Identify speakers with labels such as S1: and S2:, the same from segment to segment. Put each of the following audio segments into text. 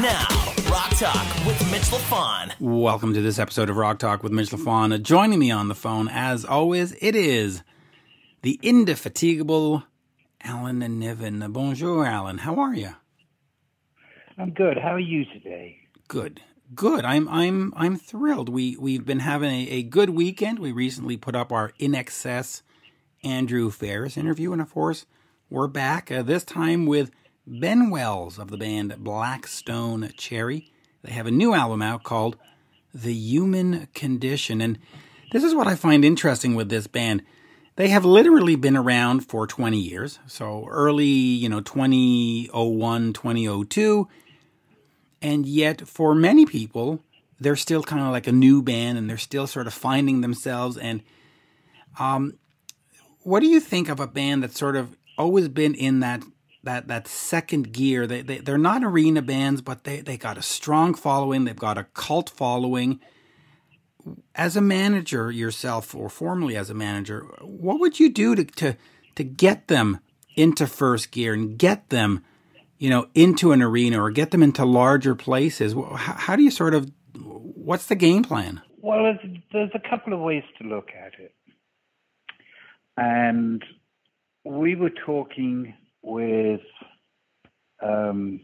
S1: Now, Rock Talk with Mitch LaFon.
S2: Welcome to this episode of Rock Talk with Mitch LaFon. Joining me on the phone, as always, it is the indefatigable Alan and Niven. Bonjour, Alan. How are you?
S3: I'm good. How are you today?
S2: Good. Good. I'm I'm I'm thrilled. We we've been having a, a good weekend. We recently put up our INXS Andrew Farriss interview, and of course, we're back uh, this time with Ben Wells of the band Blackstone Cherry. They have a new album out called The Human Condition. And this is what I find interesting with this band. They have literally been around for 20 years. So early, you know, 2001, 2002. And yet, for many people, they're still kind of like a new band and they're still sort of finding themselves. And um, what do you think of a band that's sort of always been in that that that second gear. They, they they're not arena bands, but they they got a strong following. They've got a cult following. As a manager yourself, or formerly as a manager, what would you do to to to get them into first gear and get them, you know, into an arena or get them into larger places? How, how do you sort of what's the game plan?
S3: Well, there's, there's a couple of ways to look at it, and we were talking with, um,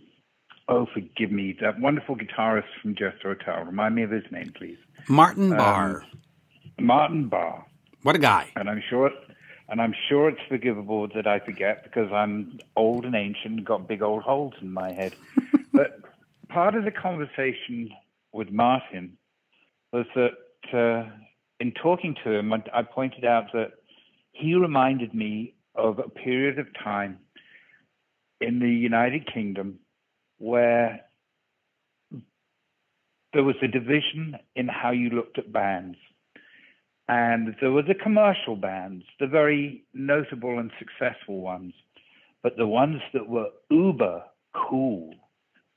S3: oh, forgive me, that wonderful guitarist from Jethro Tull. Remind me of his name, please.
S2: Martin um, Barre.
S3: Um, Martin Barre.
S2: What a guy!
S3: And I'm sure, and I'm sure it's forgivable that I forget because I'm old and ancient and got big old holes in my head. but part of the conversation with Martin was that uh, in talking to him, I, I pointed out that he reminded me of a period of time in the United Kingdom where there was a division in how you looked at bands. And there were the commercial bands, the very notable and successful ones, but the ones that were uber cool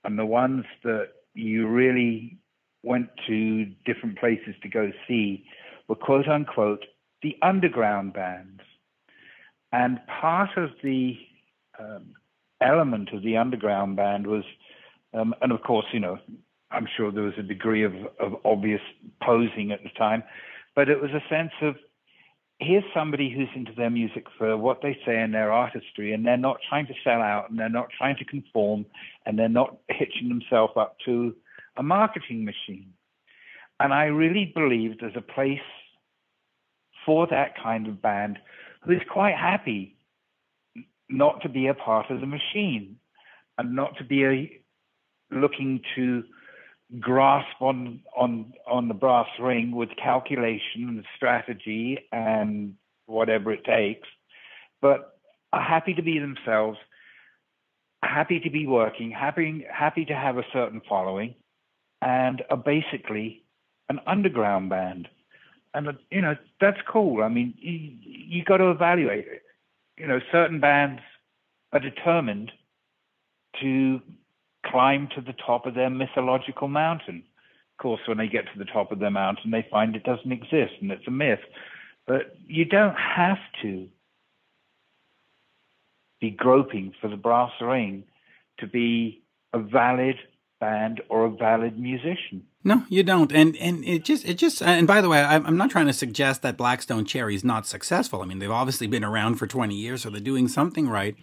S3: and the ones that you really went to different places to go see were quote unquote the underground bands. And part of the um, element of the underground band was, um, and of course, you know, I'm sure there was a degree of, of obvious posing at the time, but it was a sense of here's somebody who's into their music for what they say in their artistry, and they're not trying to sell out, and they're not trying to conform, and they're not hitching themselves up to a marketing machine. And I really believe there's a place for that kind of band who is quite happy not to be a part of the machine and not to be a, looking to grasp on on on the brass ring with calculation and strategy and whatever it takes, but are happy to be themselves, happy to be working, happy happy to have a certain following, and are basically an underground band. And you know that's cool. I mean, you, you got to evaluate it you know, certain bands are determined to climb to the top of their mythological mountain. Of course, when they get to the top of their mountain, they find it doesn't exist and it's a myth. But you don't have to be groping for the brass ring to be a valid band or a valid musician.
S2: No, you don't. And and it just it just and by the way, I'm not trying to suggest that Blackstone Cherry is not successful. I mean, they've obviously been around for 20 years, so they're doing something right.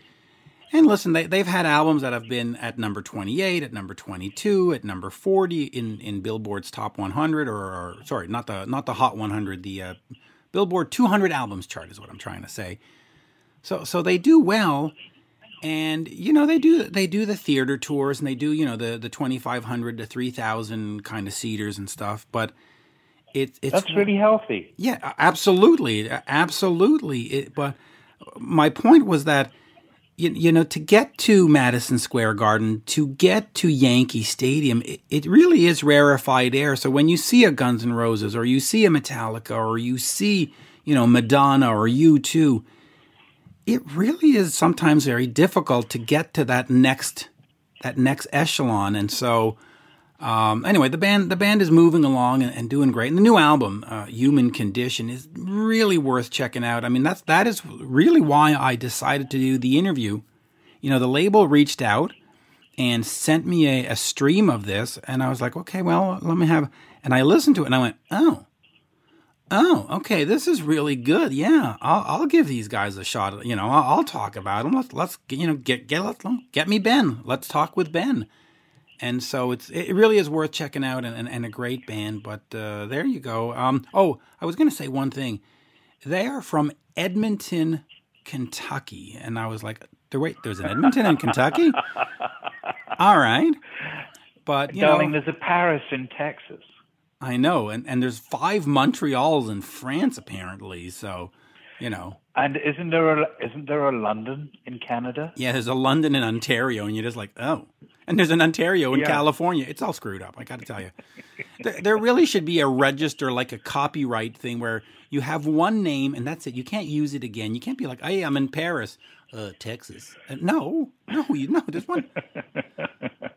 S2: And listen, they they've had albums that have been at number 28, at number 22, at number 40 in in Billboard's top 100 or, or sorry, not the not the Hot 100, the uh, Billboard 200 albums chart is what I'm trying to say. So so they do well and you know they do they do the theater tours and they do you know the the 2500 to 3000 kind of seaters and stuff but it, it's
S3: that's really healthy.
S2: Yeah absolutely absolutely. It, but my point was that you, you know to get to madison square garden to get to yankee stadium it, it really is rarefied air. So when you see a guns n' roses or you see a metallica or you see you know madonna or u2 it really is sometimes very difficult to get to that next that next echelon. And so, um, anyway, the band the band is moving along and, and doing great. And the new album, uh, Human Condition, is really worth checking out. I mean, that's that is really why I decided to do the interview. You know, the label reached out and sent me a, a stream of this, and I was like, okay, well, let me have. And I listened to it, and I went, oh, oh, okay, this is really good. Yeah, I'll, I'll give these guys a shot. You know, I'll, I'll talk about them. Let's let's you know get get let get me Ben. Let's talk with Ben. And so it's it really is worth checking out and, and, and a great band. But uh, there you go. Um, oh, I was going to say one thing. They are from Edmonton, Kentucky, and I was like, there wait, there's an Edmonton in Kentucky. All right, but you
S3: Darling,
S2: know,
S3: there's a Paris in Texas.
S2: I know, and and there's five Montreals in France apparently. So, you know,
S3: And isn't there a isn't there a London in Canada?
S2: yeah, there's a London in Ontario, and you're just like, oh, and there's an Ontario in
S3: Yeah.
S2: California. It's all screwed up. I got to tell you, there, there really should be a register, like a copyright thing, where you have one name and that's it. You can't use it again. You can't be like, hey, I'm in Paris, uh, Texas. Uh, no, no, you no, there's one.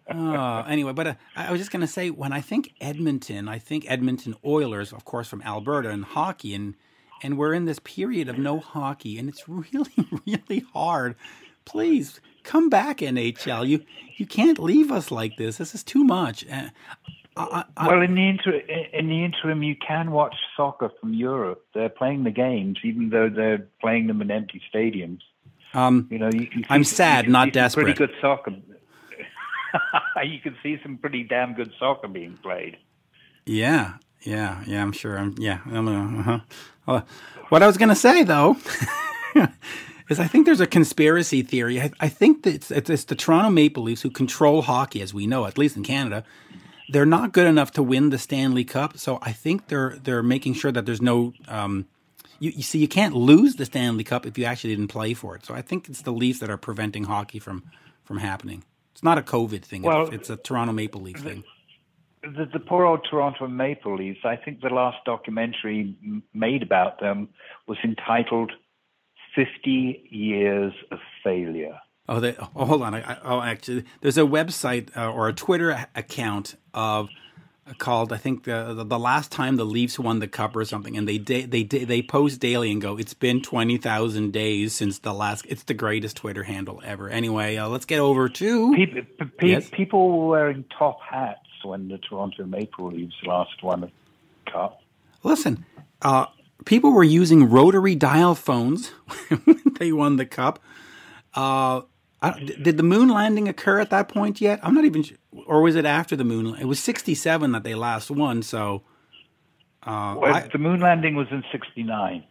S2: Uh, anyway, but uh, I was just going to say when I think Edmonton, I think Edmonton Oilers, of course, from Alberta and hockey, and and we're in this period of no hockey, and it's really, really hard. Please come back, NHL. You you can't leave us like this. This is too much. Uh, I, I,
S3: Well, in the inter- in the interim, you can watch soccer from Europe. They're playing the games, even though they're playing them in empty stadiums.
S2: um,
S3: You know, you
S2: I'm sad, not desperate.
S3: Pretty good soccer. you can see some pretty damn good soccer being played.
S2: Yeah, yeah, yeah. I'm sure. I'm yeah. I'm uh-huh. Uh, what I was gonna say though is I think there's a conspiracy theory. I, I think that it's, it's, it's the Toronto Maple Leafs who control hockey, as we know, at least in Canada. They're not good enough to win the Stanley Cup, so I think they're they're making sure that there's no. Um, you, you see, you can't lose the Stanley Cup if you actually didn't play for it. So I think it's the Leafs that are preventing hockey from from happening. It's not a COVID thing.
S3: Well,
S2: it's, it's a Toronto Maple Leaf thing.
S3: The, the poor old Toronto Maple Leafs. I think the last documentary made about them was entitled "50 Years of Failure."
S2: Oh, they, oh, hold on. I, I, oh, actually, there's a website uh, or a Twitter account of called I think the, the the last time the Leafs won the cup or something, and they da- they da- they post daily and go, "It's been twenty thousand days since the last." It's the greatest Twitter handle ever. Anyway, uh, let's get over to
S3: People, pe-
S2: Yes?
S3: people were wearing top hats when the Toronto Maple Leafs last won a cup.
S2: listen. Uh, people were using rotary dial phones when they won the cup. Uh, did the moon landing occur at that point yet? I'm not even, sure. or was it after the moon? It was '67 that they last won. So, uh,
S3: Well,
S2: I-
S3: the moon landing was in '69.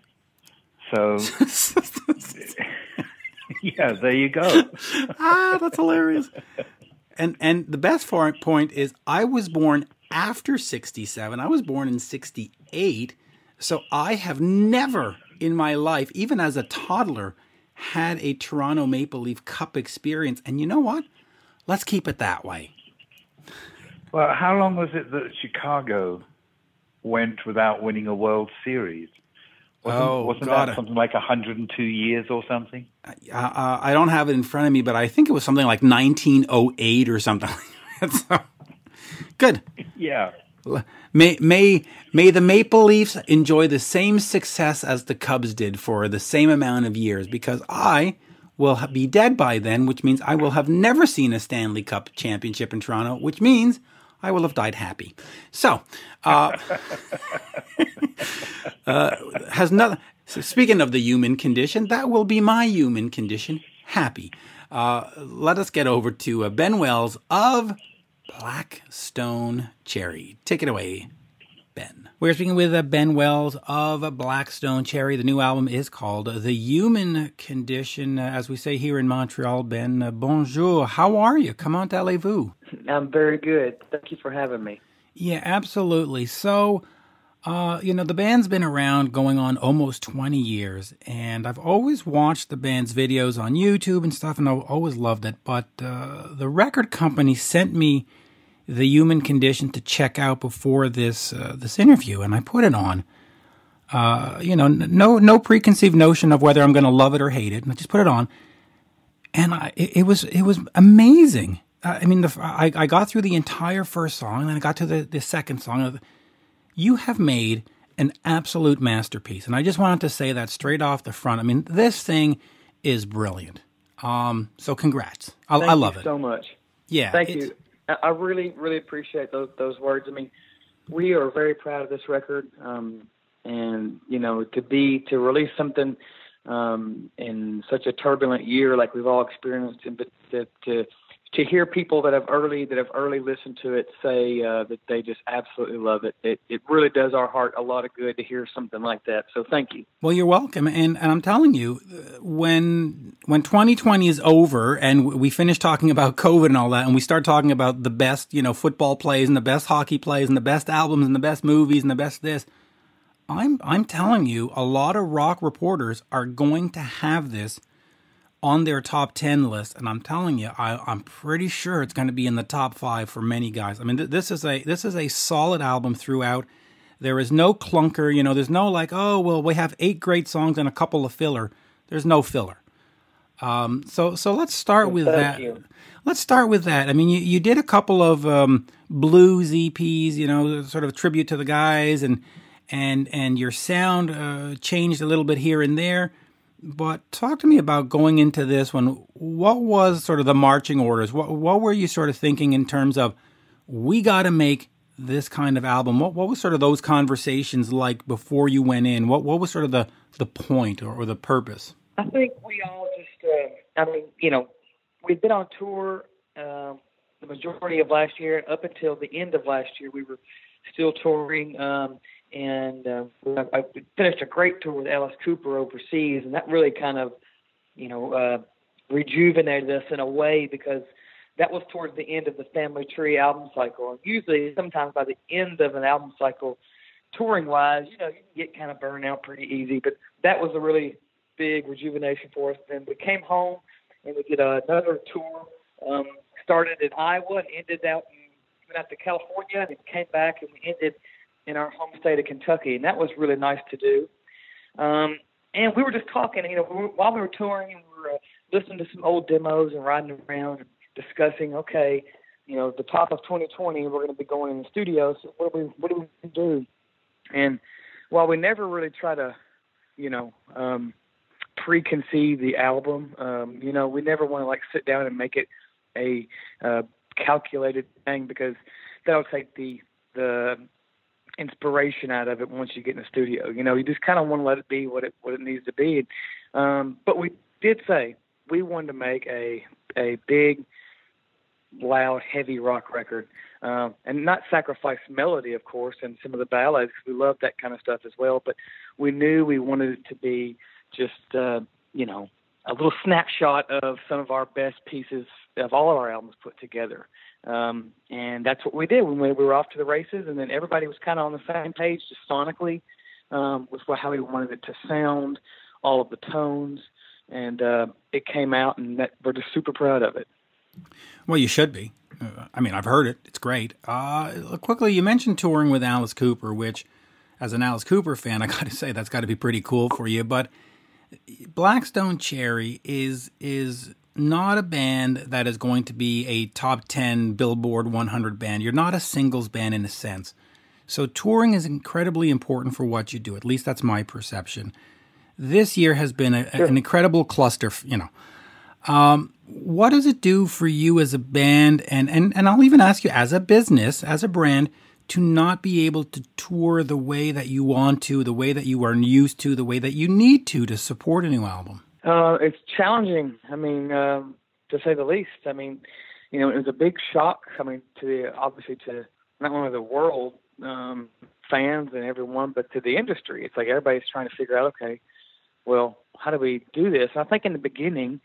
S3: So yeah, there you go.
S2: ah, that's hilarious. And and the best point is, I was born after '67. I was born in '68, so I have never in my life, even as a toddler, had a Toronto Maple Leaf Cup experience. And you know what? Let's keep it that way.
S3: Well, how long was it that Chicago went without winning a World Series? Wasn't,
S2: Oh,
S3: wasn't
S2: God.
S3: that something like 102 years or something?
S2: Uh, uh, I don't have it in front of me, but I think it was something like 1908 or something. So, good.
S3: Yeah.
S2: May may may the Maple Leafs enjoy the same success as the Cubs did for the same amount of years because I will be dead by then, which means I will have never seen a Stanley Cup championship in Toronto, which means I will have died happy. So, uh, uh, has nothing. So speaking of the human condition, that will be my human condition. Happy. Uh, let us get over to uh, Ben Wells of Blackstone Cherry. Take it away, Ben. We're speaking with uh, Ben Wells of Blackstone Cherry. The new album is called The Human Condition. Uh, as we say here in Montreal, Ben, uh, bonjour. How are you? Comment allez-vous?
S4: I'm very good. Thank you for having me.
S2: Yeah, absolutely. So, uh, you know, the band's been around going on almost 20 years, and I've always watched the band's videos on YouTube and stuff, and I've always loved it. But uh, the record company sent me the human condition to check out before this uh, this interview, and I put it on. Uh, you know, no no preconceived notion of whether I'm going to love it or hate it, and I just put it on, and I, it, it was it was amazing. I mean, the, I I got through the entire first song, and then I got to the the second song. You have made an absolute masterpiece, and I just wanted to say that straight off the front. I mean, this thing is brilliant. Um, so congrats. I,
S4: Thank
S2: I love
S4: you
S2: it.
S4: so much.
S2: Yeah.
S4: Thank you. I really, really appreciate those those words. I mean, we are very proud of this record, um, and you know, to be to release something um, in such a turbulent year like we've all experienced, and to, to to hear people that have early that have early listened to it say uh, that they just absolutely love it. It it really does our heart a lot of good to hear something like that. So thank you.
S2: Well, you're welcome, and, and I'm telling you, when when 2020 is over and we finish talking about COVID and all that, and we start talking about the best, you know, football plays and the best hockey plays and the best albums and the best movies and the best this, I'm I'm telling you, a lot of rock reporters are going to have this on their top 10 list and i'm telling you I, am pretty sure it's going to be in the top five for many guys. I mean th- this is a this is a solid album throughout. There is no clunker you know there's no like oh well we have eight great songs and a couple of filler. There's no filler. Um, so so let's start with
S4: Thank
S2: that.
S4: you.
S2: let's start with that. I mean you, you did a couple of um, blues eps you know sort of tribute to the guys and and and your sound uh, changed a little bit here and there but talk to me about going into this one. What was sort of the marching orders? What what were you sort of thinking in terms of we got to make this kind of album? What what was sort of those conversations like before you went in? What what was sort of the the point or, or the purpose?
S4: I think we all just, uh, I mean, you know, we've been on tour uh, the majority of last year. Up until the end of last year, we were still touring. Um, and uh, I finished a great tour with Alice Cooper overseas, and that really kind of, you know, uh, rejuvenated us in a way because that was towards the end of the Family Tree album cycle. And usually, sometimes by the end of an album cycle, touring wise, you know, you can get kind of burned out pretty easy. But that was a really big rejuvenation for us. Then we came home and we did another tour. Um, started in Iowa and ended out in, went out to California and came back and we ended in our home state of Kentucky, and that was really nice to do. Um, and we were just talking, you know, while we were touring, and we were uh, listening to some old demos and riding around and discussing, okay, you know, the top of 2020, we're going to be going in the studio. So what do we what do we do? And while we never really try to, you know, um, preconceive the album, um, you know, we never want to like sit down and make it a uh, calculated thing because that'll take the the inspiration out of it once you get in the studio. You know, you just kind of want to let it be what it what it needs to be. Um, but we did say we wanted to make a a big, loud, heavy rock record, um, and not sacrifice melody, of course, and some of the ballads we love that kind of stuff as well. But we knew we wanted it to be just uh, you know a little snapshot of some of our best pieces of all of our albums put together. Um, and that's what we did when we, we were off to the races, and then everybody was kind of on the same page, just sonically, um, with how we wanted it to sound, all of the tones, and uh, it came out, and that, we're just super proud of it.
S2: Well, you should be. Uh, I mean, I've heard it; it's great. Uh, quickly, you mentioned touring with Alice Cooper, which, as an Alice Cooper fan, I got to say that's got to be pretty cool for you. But Blackstone Cherry is is not a band that is going to be a top 10 Billboard 100 band. You're not a singles band in a sense. So touring is incredibly important for what you do. At least that's my perception. This year has been a, sure. an incredible cluster, you know. Um, what does it do for you as a band and, and, and I'll even ask you as a business, as a brand, to not be able to tour the way that you want to, the way that you are used to, the way that you need to to support a new album?
S4: Uh, it's challenging. I mean, um, to say the least. I mean, you know, it was a big shock. Mean, to the obviously to not only the world um, fans and everyone, but to the industry. It's like everybody's trying to figure out, okay, well, how do we do this? And I think in the beginning,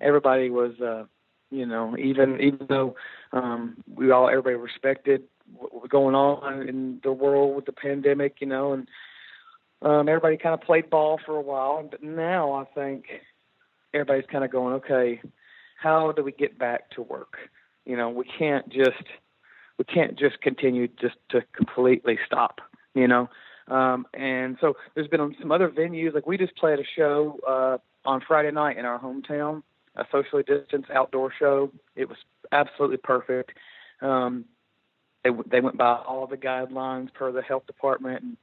S4: everybody was, uh, you know, even even though um, we all everybody respected what was going on in the world with the pandemic, you know, and um, everybody kind of played ball for a while, but now I think everybody's kind of going, okay, how do we get back to work? You know, we can't just we can't just continue just to completely stop. You know, um, and so there's been some other venues like we just played a show uh, on Friday night in our hometown, a socially distanced outdoor show. It was absolutely perfect. Um, they they went by all the guidelines per the health department and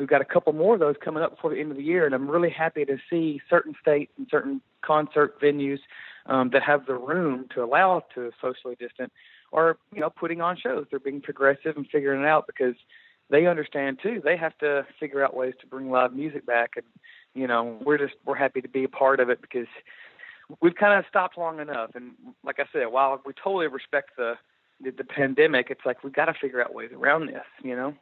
S4: we've got a couple more of those coming up before the end of the year, and I'm really happy to see certain states and certain concert venues um, that have the room to allow to socially distant are you know putting on shows. They're being progressive and figuring it out because they understand too. They have to figure out ways to bring live music back, and you know we're just we're happy to be a part of it because we've kind of stopped long enough. And like I said, while we totally respect the the, the pandemic, it's like we've got to figure out ways around this. You know.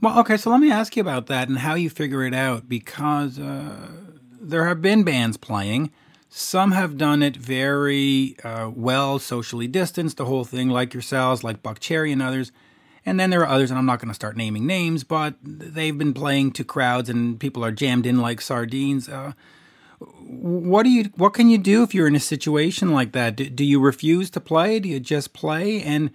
S2: Well, okay, so let me ask you about that and how you figure it out because uh, there have been bands playing. Some have done it very uh, well, socially distanced, the whole thing, like yourselves, like Buckcherry and others. And then there are others, and I'm not going to start naming names, but they've been playing to crowds and people are jammed in like sardines. Uh, what do you? What can you do if you're in a situation like that? Do, do you refuse to play? Do you just play? And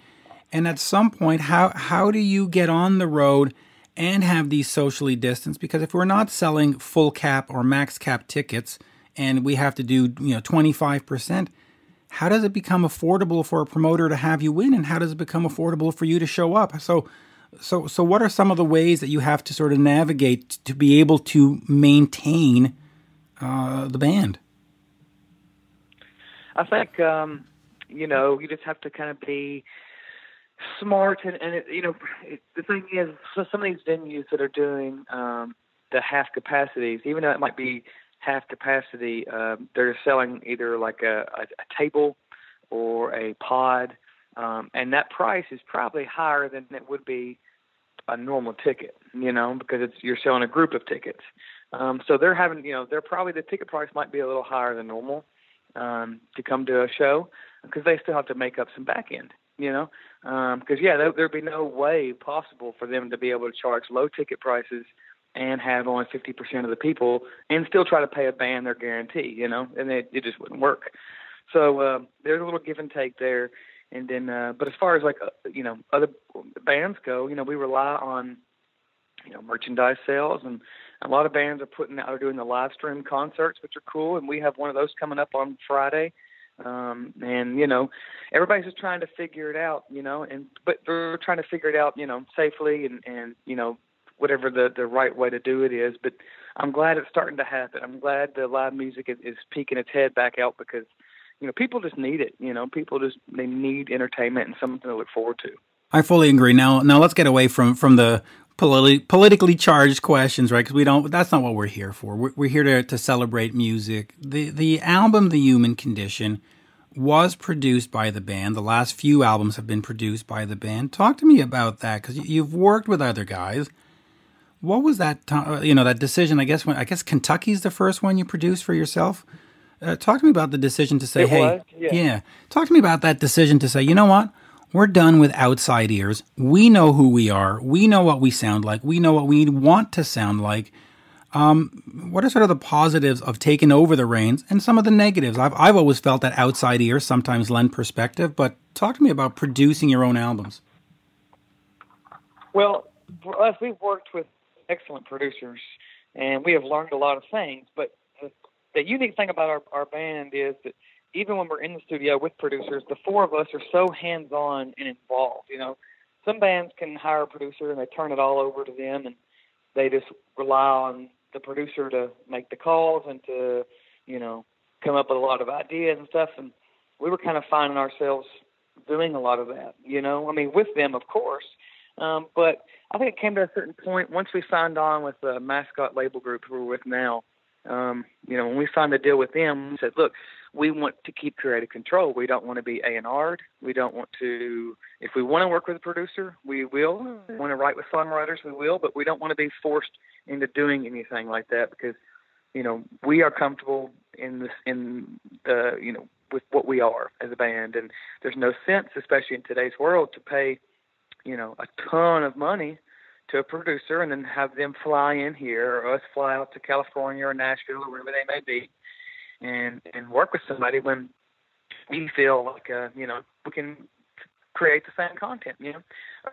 S2: and at some point, how how do you get on the road and have these socially distanced? Because if we're not selling full cap or max cap tickets, and we have to do you know 25 percent, how does it become affordable for a promoter to have you win, and how does it become affordable for you to show up? So. So, so what are some of the ways that you have to sort of navigate to be able to maintain uh, the band?
S4: I think um, you know you just have to kind of be smart and, and it, you know it, the thing is so some of these venues that are doing um the half capacities even though it might be half capacity um they're selling either like a, a, a table or a pod um and that price is probably higher than it would be a normal ticket you know because it's you're selling a group of tickets. Um so they're having you know they're probably the ticket price might be a little higher than normal um to come to a show because they still have to make up some back end you know, because um, yeah, there, there'd be no way possible for them to be able to charge low ticket prices and have only 50% of the people and still try to pay a band their guarantee, you know, and it, it just wouldn't work. So uh, there's a little give and take there. And then, uh, but as far as like, uh, you know, other bands go, you know, we rely on, you know, merchandise sales and a lot of bands are putting out, are doing the live stream concerts, which are cool. And we have one of those coming up on Friday um and you know everybody's just trying to figure it out you know and but they're trying to figure it out you know safely and and you know whatever the the right way to do it is. But i'm glad it's starting to happen. I'm glad the live music is, is peeking its head back out because you know people just need it you know people just they need entertainment and something to look forward to.
S2: I fully agree. Now now let's get away from from the politi- politically charged questions right because we don't that's not what we're here for we're, we're here to, to celebrate music the the album the human condition was produced by the band. The last few albums have been produced by the band. Talk to me about that because you've worked with other guys. What was that? Uh, you know that decision. I guess when I guess Kentucky's the first one you produced for yourself. Uh, talk to me about the decision to say,
S4: it
S2: "Hey,
S4: was, yeah.
S2: yeah." Talk to me about that decision to say, "You know what? We're done with outside ears. We know who we are. We know what we sound like. We know what we want to sound like." Um, what are sort of the positives of taking over the reins and some of the negatives? I've, I've always felt that outside ears sometimes lend perspective, but talk to me about producing your own albums.
S4: Well, us, we've worked with excellent producers and we have learned a lot of things. But the, the unique thing about our, our band is that even when we're in the studio with producers, the four of us are so hands on and involved. You know, some bands can hire a producer and they turn it all over to them and they just rely on the producer to make the calls and to, you know, come up with a lot of ideas and stuff. And we were kind of finding ourselves doing a lot of that, you know. I mean, with them, of course, um, but I think it came to a certain point once we signed on with the mascot label group who we're with now. Um, you know, when we signed the deal with them, we said, look, we want to keep creative control. We don't want to be A and R'd. We don't want to. If we want to work with a producer, we will. We want to write with songwriters, we will. But we don't want to be forced into doing anything like that because, you know, we are comfortable in this in the you know with what we are as a band, and there's no sense, especially in today's world, to pay, you know, a ton of money to a producer and then have them fly in here or us fly out to California or Nashville or wherever they may be and and work with somebody when we feel like uh, you know we can create the same content. You know,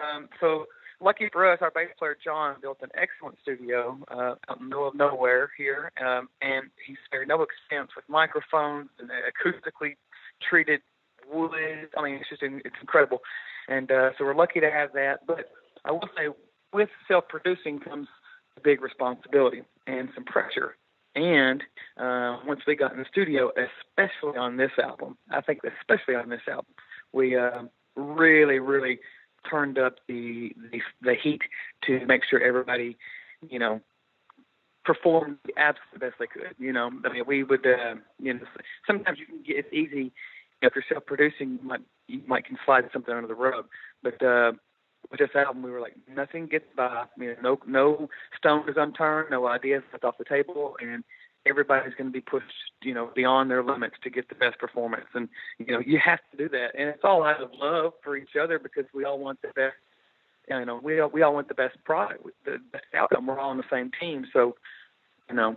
S4: um, so lucky for us, our bass player John built an excellent studio uh, out in the middle of nowhere here, um, and he's spared no expense with microphones and acoustically treated wood. I mean, it's just it's incredible, and uh, so we're lucky to have that. But I will say, with self-producing comes a big responsibility and some pressure And uh, once we got in the studio, especially on this album, I think especially on this album, we uh, really, really turned up the, the the heat to make sure everybody, you know, performed the absolute best they could. You know, I mean, we would, uh, you know, sometimes you can get it's easy. You know, if you're self-producing, you might you might can slide something under the rug, but uh, with this album, we were like, nothing gets by. You know, no no stone is unturned, no ideas left off the table, and everybody's going to be pushed, you know, beyond their limits to get the best performance. And you know, you have to do that, and it's all out of love for each other because we all want the best. You know, we all, we all want the best product, the best outcome. We're all on the same team, so you know,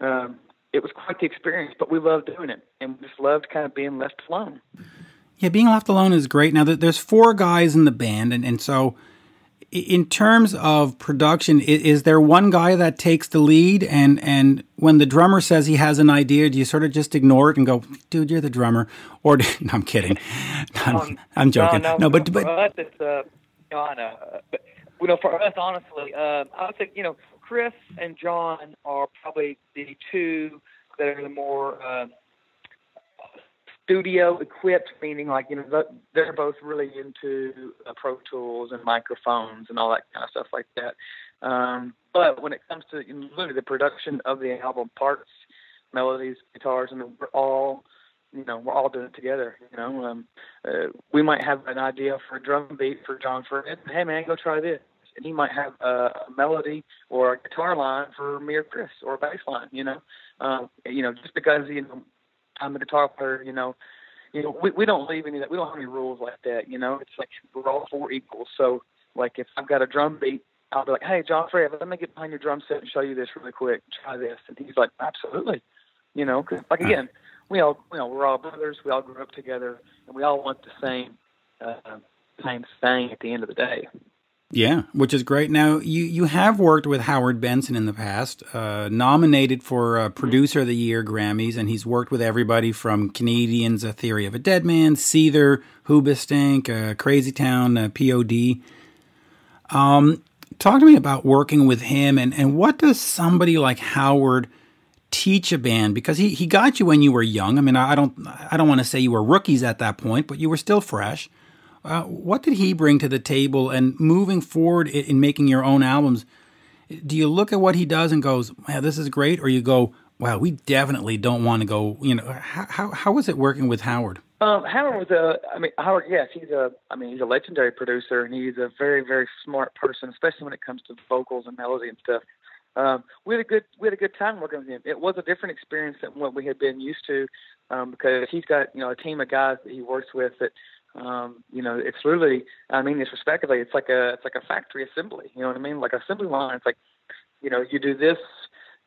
S4: um, it was quite the experience. But we loved doing it, and we just loved kind of being left alone.
S2: Yeah, being left alone is great. Now, there's four guys in the band, and, and so in terms of production, is there one guy that takes the lead? And, and when the drummer says he has an idea, do you sort of just ignore it and go, dude, you're the drummer? Or, no, I'm kidding. I'm,
S4: Um,
S2: I'm joking.
S4: No, no,
S2: No, but,
S4: for
S2: but
S4: us, it's uh, you know, uh, but you know, for us, honestly, uh, I would say, you know, Chris and John are probably the two that are the more uh, studio equipped, meaning like you know they're both really into uh, Pro Tools and microphones and all that kind of stuff like that. Um, but when it comes to you know, literally the production of the album, parts, melodies, guitars, I and we're all you know, we're all doing it together. You know, um, uh, we might have an idea for a drum beat for John Fred. Hey man, go try this. And he might have a, a melody or a guitar line for me or Chris or a bass line. You know, um, you know, just because you know I'm a guitar player. You know, you know, we we don't leave any that. We don't have any rules like that. You know, it's like we're all four equals. So like if I've got a drum beat. I'll be like, "Hey, John Fred, let me get behind your drum set and show you this really quick. Try this." And he's like, "Absolutely." You know, 'cause, like again, we all you know we're all brothers. We all grew up together, and we all want the same uh, same thing at the end of the day.
S2: Yeah, which is great. Now you you have worked with Howard Benson in the past, uh, nominated for uh, Producer of the Year Grammys, and he's worked with everybody from Canadians, A Theory of a Dead Man, Seether, Hoobastank, uh, Crazy Town, uh, POD. Um, talk to me about working with him, and and what does somebody like Howard teach a band because he, he got you when you were young. I mean, I don't I don't want to say you were rookies at that point, but you were still fresh. Uh, what did he bring to the table? And moving forward in, in, making your own albums, do you look at what he does and goes, "Wow, this is great," or you go, "Wow, we definitely don't want to go." You know, how how, how was it working with Howard?
S4: Um, Howard was a, I mean, Howard, yes, he's a, I mean, he's a legendary producer, and he's a very, very smart person, especially when it comes to vocals and melody and stuff. Um, we had a good we had a good time working with him. It was a different experience than what we had been used to, um, because he's got you know a team of guys that he works with that um, you know it's really, I mean this respectively it's like a it's like a factory assembly. You know what I mean? Like assembly line. It's like you know you do this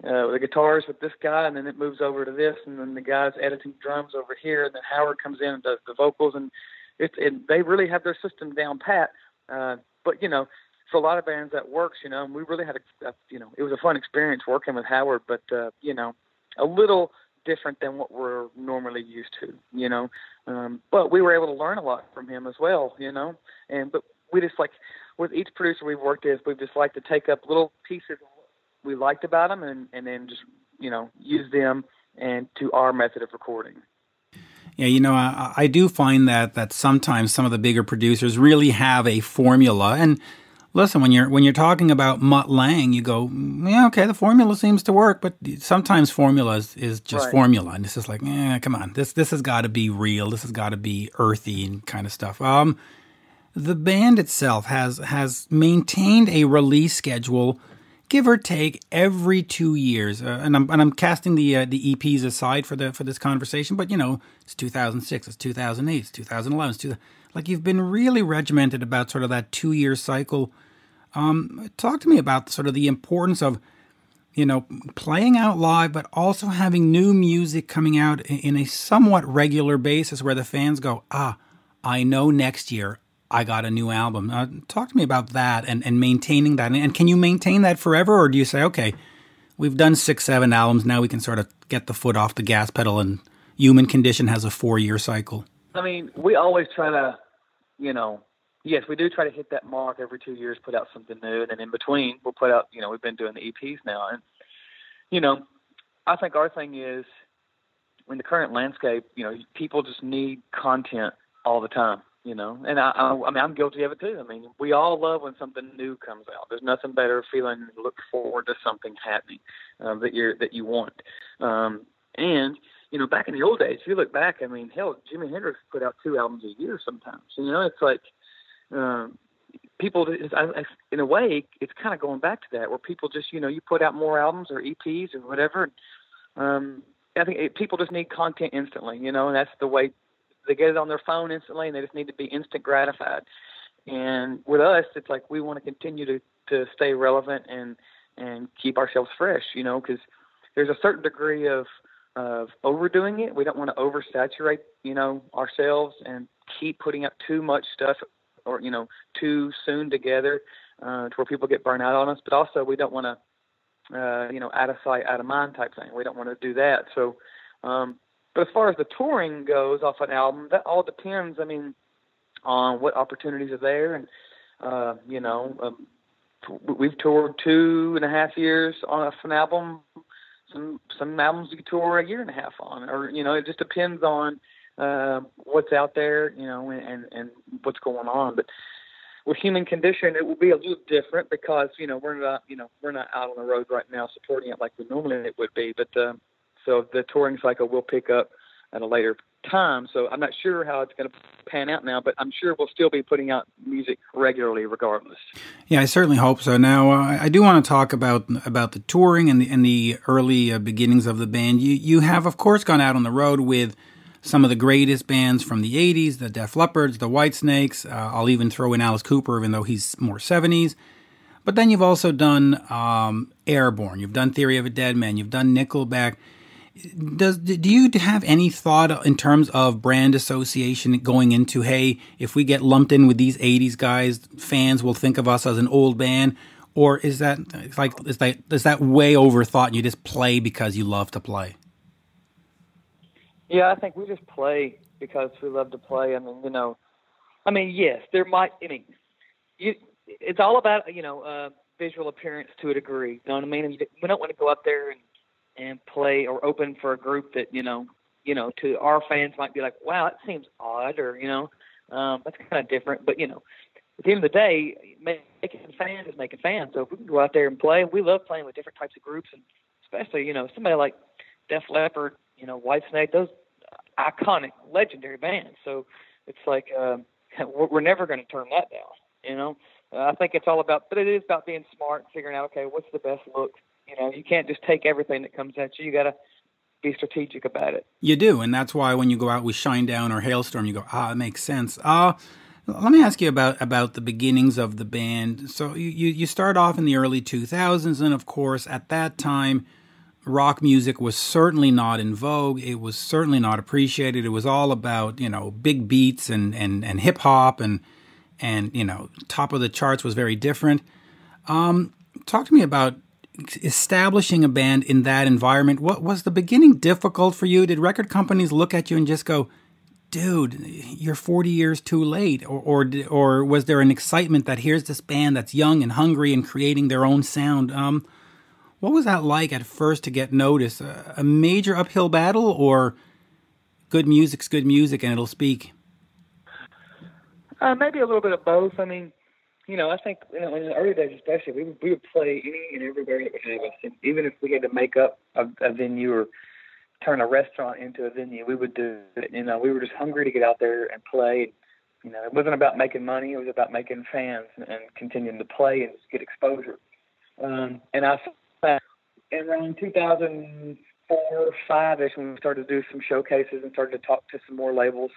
S4: uh, the guitars with this guy, and then it moves over to this, and then the guy's editing drums over here, and then Howard comes in and does the vocals, and it's and they really have their system down pat. Uh, but you know for a lot of bands that works, you know, and we really had a, a you know, it was a fun experience working with Howard, but uh, you know, a little different than what we're normally used to, you know. Um, but we were able to learn a lot from him as well, you know. And but we just like with each producer we've worked with, we've just like to take up little pieces we liked about them and and then just you know use them and to our method of recording.
S2: Yeah, you know, I, I do find that that sometimes some of the bigger producers really have a formula and listen, when you're when you're talking about Mutt Lange, you go, yeah, okay, the formula seems to work, but sometimes formula is, is just
S4: Right.
S2: formula, and this is like, eh, come on, this this has got to be real, this has got to be earthy and kind of stuff. Um, the band itself has has maintained a release schedule, give or take, every two years, uh, and I'm and I'm casting the uh, the EPs aside for the for this conversation, but you know, it's 2006, it's 2008, it's 2011, it's two, like you've been really regimented about sort of that two year cycle. Um, talk to me about sort of the importance of you know playing out live, but also having new music coming out in, in a somewhat regular basis, where the fans go, ah, I know next year I got a new album. Uh, talk to me about that and, and maintaining that. And can you maintain that forever, or do you say, okay, we've done six, seven albums, now we can sort of get the foot off the gas pedal, and Human Condition has a four year cycle?
S4: I mean, we always try to, you know, yes, we do try to hit that mark every two years, put out something new, and then in between, we'll put out, you know, we've been doing the EPs now, and you know, I think our thing is in the current landscape, you know, people just need content all the time, you know. And I, I, I mean, I'm guilty of it too. I mean, we all love when something new comes out. There's nothing better feeling look forward to something happening uh, that you're that you want. Um, and you know, back in the old days, if you look back, I mean, hell, Jimi Hendrix put out two albums a year sometimes. You know, it's like um, people, I, in a way, it's kind of going back to that, where people just, you know, you put out more albums or EPs or whatever. Um, I think it, people just need content instantly, you know, and that's the way they get it on their phone instantly, and they just need to be instant gratified. And with us, it's like we want to continue to to stay relevant and and keep ourselves fresh, you know, because there's a certain degree of of overdoing it. We don't want to oversaturate, you know, ourselves and keep putting up too much stuff or you know too soon together uh, to where people get burned out on us. But also we don't want to, uh, you know, out of sight, out of mind type thing. We don't want to do that. So, um, but as far as the touring goes off an album, that all depends. I mean, on what opportunities are there, and uh, you know, um, we've toured two and a half years on an album some some albums you tour a year and a half on, or you know, it just depends on uh, what's out there, you know, and and what's going on. But with human condition, it will be a little different because you know we're not you know we're not out on the road right now supporting it like we normally it would be. But uh, so the touring cycle will pick up at a later time. So I'm not sure how it's going to pan out now, but I'm sure we'll still be putting out music regularly, regardless.
S2: Yeah, I certainly hope so. Now, uh, I do want to talk about about the touring and the and the early uh, beginnings of the band. You you have, of course, gone out on the road with some of the greatest bands from the 80s, the Def Leppards, the Whitesnakes. Uh, I'll even throw in Alice Cooper, even though he's more 70s. But then you've also done um, Airborne, you've done Theory of a Dead Man, you've done Nickelback does do you have any thought in terms of brand association going into hey if we get lumped in with these 80s guys fans will think of us as an old band? Or is that like is that is that way overthought and you just play because you love to play?
S4: Yeah i think we just play because we love to play. I mean you know i mean yes there might i mean you it's all about you know uh visual appearance to a degree. You know what i mean? We don't want to go up there and and play or open for a group that you know you know to our fans might be like wow that seems odd or you know um that's kind of different. But you know at the end of the day making fans is making fans. So if we can go out there and play we love playing with different types of groups and especially you know somebody like Def Leppard you know Whitesnake those iconic legendary bands. So it's like um we're never going to turn that down you know? Uh, I think it's all about but it is about being smart figuring out okay what's the best look you know, you can't just take everything that comes at you. You got to be strategic about it.
S2: You do, and that's why when you go out with Shinedown or Halestorm, you go, ah, it makes sense. Uh let me ask you about about the beginnings of the band. So you you start off in the early 2000s, and of course, at that time, rock music was certainly not in vogue. It was certainly not appreciated. It was all about you know big beats and and and hip hop and and you know top of the charts was very different. Um, talk to me about establishing a band in that environment, what was the beginning difficult for you? Did record companies look at you and just go, "Dude, you're 40 years too late," or or, or was there an excitement that here's this band that's young and hungry and creating their own sound? Um, what was that like at first to get noticed? A, a major uphill battle, or good music's good music and it'll speak?
S4: Uh, maybe a little bit of both. I mean, you know, I think you know, in the early days, especially, we would, we would play any and everywhere that would us. And even if we had to make up a, a venue or turn a restaurant into a venue, we would do it. You know, we were just hungry to get out there and play. You know, it wasn't about making money; it was about making fans and, and continuing to play and just get exposure. Um, and I found around 2004, or five ish, when we started to do some showcases and started to talk to some more labels.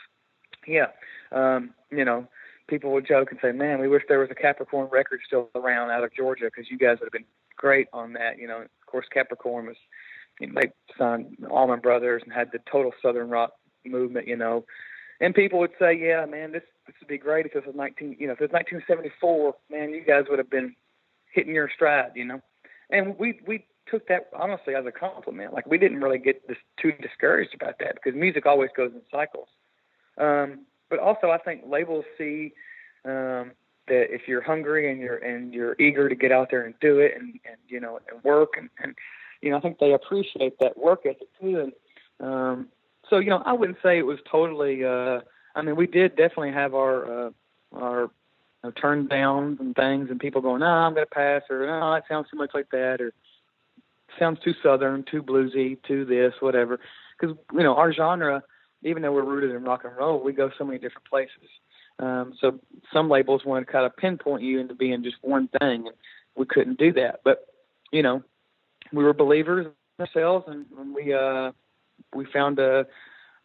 S4: Yeah, um, you know people would joke and say, "Man, we wish there was a Capricorn record still around out of Georgia because you guys would have been great on that." You know, of course, Capricorn was you know, they signed Allman Brothers and had the total Southern rock movement. You know, and people would say, "Yeah, man, this this would be great if it was 19, you know, if it was 1974, man, you guys would have been hitting your stride." You know, and we we took that honestly as a compliment. Like we didn't really get this too discouraged about that because music always goes in cycles. Um, but also I think labels see um, that if you're hungry and you're and you're eager to get out there and do it and, and you know and work and, and you know, I think they appreciate that work ethic too. And um, so, you know, I wouldn't say it was totally. Uh, I mean, we did definitely have our uh, our you know, turn downs and things, and people going, "No, I'm going to pass," or "No, it sounds too much like that," or "Sounds too southern, too bluesy, too this, whatever." Because you know, our genre, even though we're rooted in rock and roll, we go so many different places. Um, so some labels want to kind of pinpoint you into being just one thing, and we couldn't do that. But you know, we were believers ourselves, and, we uh, we found a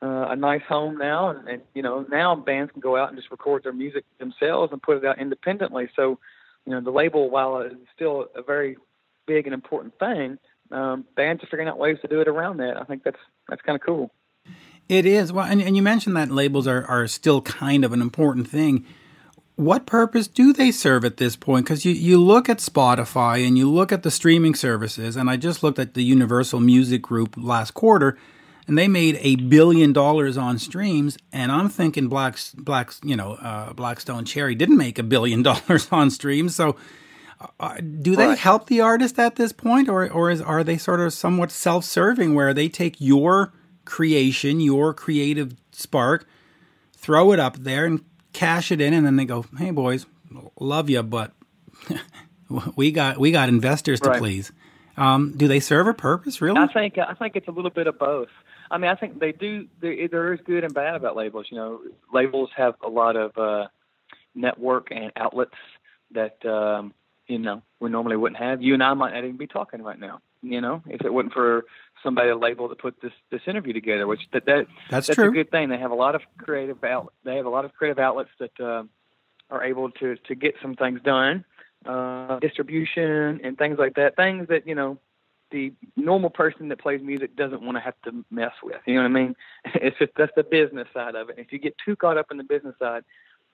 S4: uh, a nice home now, and, and you know now bands can go out and just record their music themselves and put it out independently. So you know the label, while it's still a very big and important thing, um, bands are figuring out ways to do it around that. I think that's that's kind of cool.
S2: It is. Well, and, and you mentioned that labels are, are still kind of an important thing. What purpose do they serve at this point? Because you, you look at Spotify and you look at the streaming services, and I just looked at the Universal Music Group last quarter, and they made a billion dollars on streams. And I'm thinking Black, Black, you know, uh, Blackstone Cherry didn't make a billion dollars on streams. So, uh, do they
S4: Right.
S2: help the artist at this point, or or is, are they sort of somewhat self-serving, where they take your creation, your creative spark, throw it up there and cash it in, and then they go, "Hey boys, love you, but we got we got investors to
S4: Right.
S2: please." Um, do they serve a purpose, really?
S4: I think I think it's a little bit of both. I mean, I think they do. There, there is good and bad about labels. You know, labels have a lot of uh, network and outlets that um, you know we normally wouldn't have. You and I might not even be talking right now. You know, if it wasn't for somebody a label to put this this interview together, which that, that
S2: That's
S4: that's
S2: true.
S4: a good thing. They have a lot of creative out. They have a lot of creative outlets that uh, are able to to get some things done, uh, distribution and things like that. Things that you know the normal person that plays music doesn't want to have to mess with. You know what I mean? It's just that's the business side of it. If you get too caught up in the business side,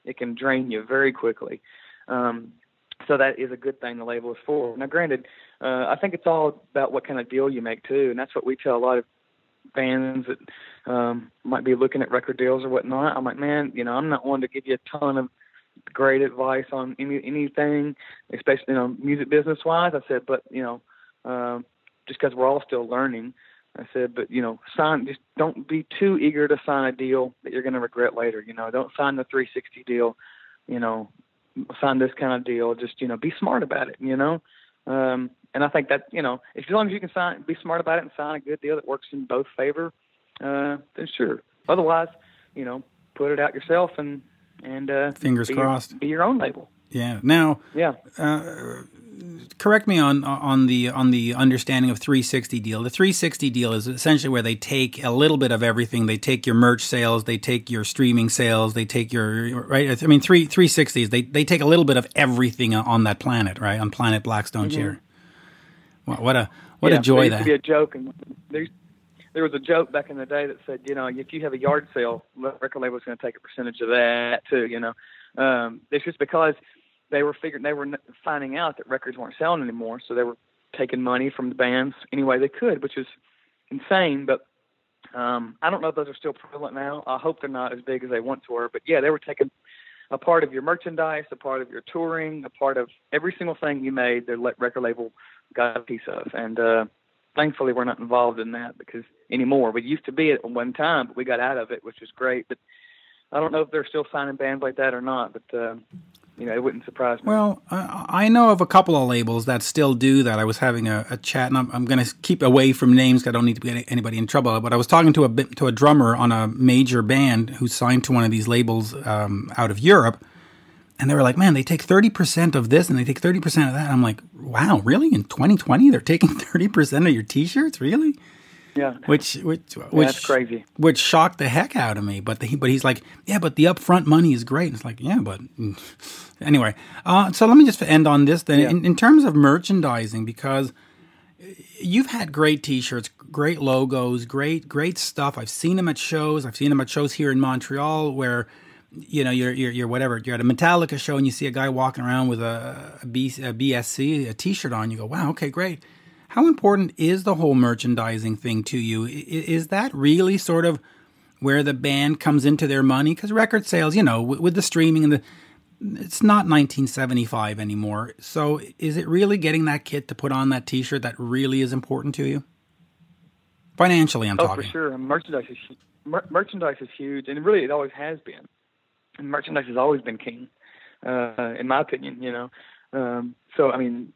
S4: it can drain you very quickly. Um, so that is a good thing the label is for. Now, granted, uh, I think it's all about what kind of deal you make too, and that's what we tell a lot of fans that um, might be looking at record deals or whatnot. I'm like, man, you know, I'm not one to give you a ton of great advice on any anything, especially you know music business wise. I said, but you know, um, just because we're all still learning. I said, but you know, sign. Just don't be too eager to sign a deal that you're going to regret later. You know, don't sign the 360 deal. You know, sign this kind of deal. Just you know, be smart about it. You know, um, and I think that you know, as long as you can sign, be smart about it and sign a good deal that works in both favor, uh, then sure. Otherwise, you know, put it out yourself and and uh,
S2: Fingers
S4: be
S2: crossed.
S4: Your, be your own label.
S2: Yeah. Now,
S4: Yeah.
S2: correct me on on the on the understanding of 360 deal. The 360 deal is essentially where they take a little bit of everything. They take your merch sales, they take your streaming sales, they take your right. I mean, three 360s. They they take a little bit of everything on that planet, right? On planet Blackstone Cherry. What, what a what
S4: Mm-hmm. yeah,
S2: a joy
S4: there used
S2: that.
S4: to be a joke, and there, there was a joke back in the day that said, you know, if you have a yard sale, the record label's going to take a percentage of that too. You know, um, it's just because they were figuring they were finding out that records weren't selling anymore, so they were taking money from the bands any way they could, which is insane. But um, I don't know if those are still prevalent now. I hope they're not as big as they once were. But yeah, they were taking a part of your merchandise, a part of your touring, a part of every single thing you made. The record label got a piece of, and uh, thankfully we're not involved in that because anymore. We used to be at one time, but we got out of it, which was great. But I don't know if they're still signing bands like that or not. But uh, you know, it wouldn't surprise me.
S2: Well, I know of a couple of labels that still do that. I was having a, a chat, and I'm, I'm going to keep away from names. 'cause I don't need to get anybody in trouble. But I was talking to a to a drummer on a major band who signed to one of these labels um, out of Europe, and they were like, "Man, they take thirty percent of this, and they take thirty percent of that." And I'm like, "Wow, really? In 2020, they're taking thirty percent of your T-shirts, really?"
S4: Yeah,
S2: Which which which
S4: that's crazy.
S2: Which shocked the heck out of me. But the, but he's like, yeah, but the upfront money is great. And it's like, yeah, but anyway. Uh, so let me just end on this then.
S4: Yeah.
S2: In, in terms of merchandising, because you've had great T-shirts, great logos, great great stuff. I've seen them at shows. I've seen them at shows here in Montreal where. You know, you're, you're you're whatever. You're at a Metallica show and you see a guy walking around with a, a, B, a BSC a T-shirt on. You go, wow, okay, great. How important is the whole merchandising thing to you? Is that really sort of where the band comes into their money? Because record sales, you know, with, the streaming and the it's not 1975 anymore. So is it really getting that kit to put on that T-shirt that really is important to you? Financially, I'm
S4: oh,
S2: talking.
S4: for sure. Merchandise is mer- merchandise is huge, and really it always has been. And merchandise has always been king, uh, in my opinion. You know, um, so I mean,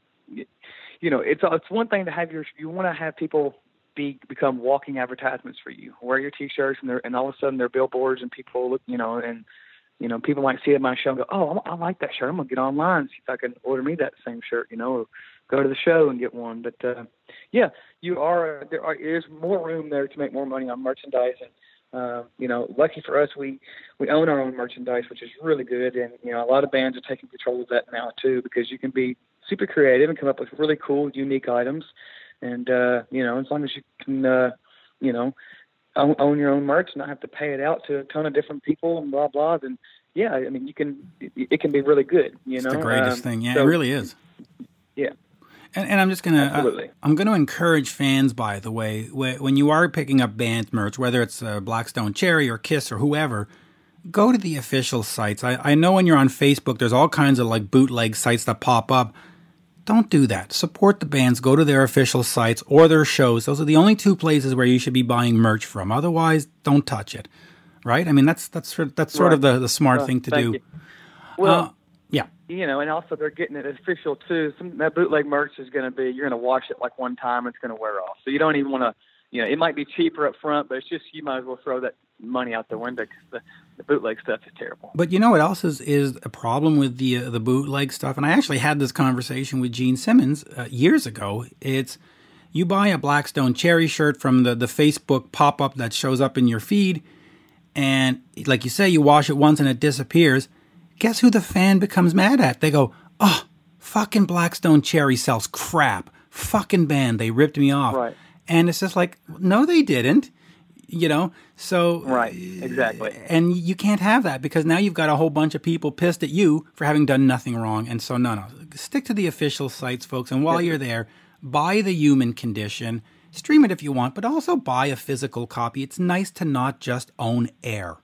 S4: you know, it's it's one thing to have your you want to have people be become walking advertisements for you. Wear your T-shirts, and they're and all of a sudden they're billboards, and people look, you know, and you know, people might see it my show and go, "Oh, I like that shirt. I'm gonna get online see if I can order me that same shirt." You know, or go to the show and get one. But uh, yeah, you are there are is more room there to make more money on merchandise and. Uh, you know, lucky for us, we we own our own merchandise, which is really good, and you know, a lot of bands are taking control of that now too, because you can be super creative and come up with really cool, unique items, and uh, you know, as long as you can, uh, you know, own, own your own merch and not have to pay it out to a ton of different people and blah blah, then yeah, I mean, you can, it, it can be really good. You
S2: it's
S4: know,
S2: the greatest
S4: um,
S2: thing. Yeah,
S4: so,
S2: it really is.
S4: Yeah.
S2: And, and I'm just gonna,
S4: Absolutely.
S2: uh, I'm gonna encourage fans. By the way, wh- when you are picking up band merch, whether it's uh, Blackstone Cherry or Kiss or whoever, go to the official sites. I, I know when you're on Facebook, there's all kinds of like bootleg sites that pop up. Don't do that. Support the bands. Go to their official sites or their shows. Those are the only two places where you should be buying merch from. Otherwise, don't touch it. Right? I mean, that's that's that's sort of the, the smart
S4: Well,
S2: thing to do.
S4: you. Well,
S2: Uh, yeah.
S4: you know, and also they're getting it official too. Some that bootleg merch is going to be you're going to wash it like one time, it's going to wear off. So you don't even want to, you know, it might be cheaper up front, but it's just you might as well throw that money out the window because the, the bootleg stuff is terrible.
S2: But you know what else is, is a problem with the uh, the bootleg stuff? And I actually had this conversation with Gene Simmons uh, years ago. It's you buy a Blackstone Cherry shirt from the, the Facebook pop up that shows up in your feed, and like you say, you wash it once and it disappears. Guess who the fan becomes mad at? They go, "Oh, fucking Blackstone Cherry sells crap. Fucking band, they ripped me off."
S4: Right.
S2: And it's just like, no, they didn't. You know, so
S4: Right, exactly.
S2: and you can't have that because now you've got a whole bunch of people pissed at you for having done nothing wrong. And so, no, no, stick to the official sites, folks. And while you're there, buy the human condition, stream it if you want, but also buy a physical copy. It's nice to not just own air.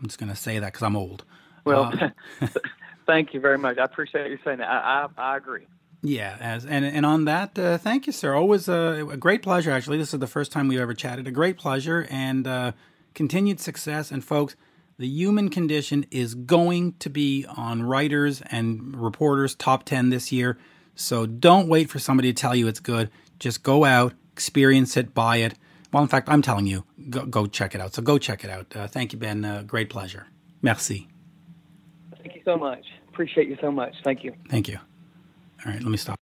S2: I'm just going to say that because I'm old.
S4: Well,
S2: Uh,
S4: thank you very much. I appreciate you saying that. I I, I agree.
S2: Yeah, as and and on that, uh, thank you, sir. Always a, a great pleasure. Actually, this is the first time we've ever chatted. A great pleasure and uh, continued success. And folks, the human condition is going to be on writers and reporters top ten this year. So don't wait for somebody to tell you it's good. Just go out, experience it, buy it. Well, in fact, I'm telling you, go, go check it out. So go check it out. Uh, thank you, Ben. Uh, great pleasure. Merci.
S4: Thank you so much. Appreciate you so much. Thank you.
S2: Thank you. All right, let me stop.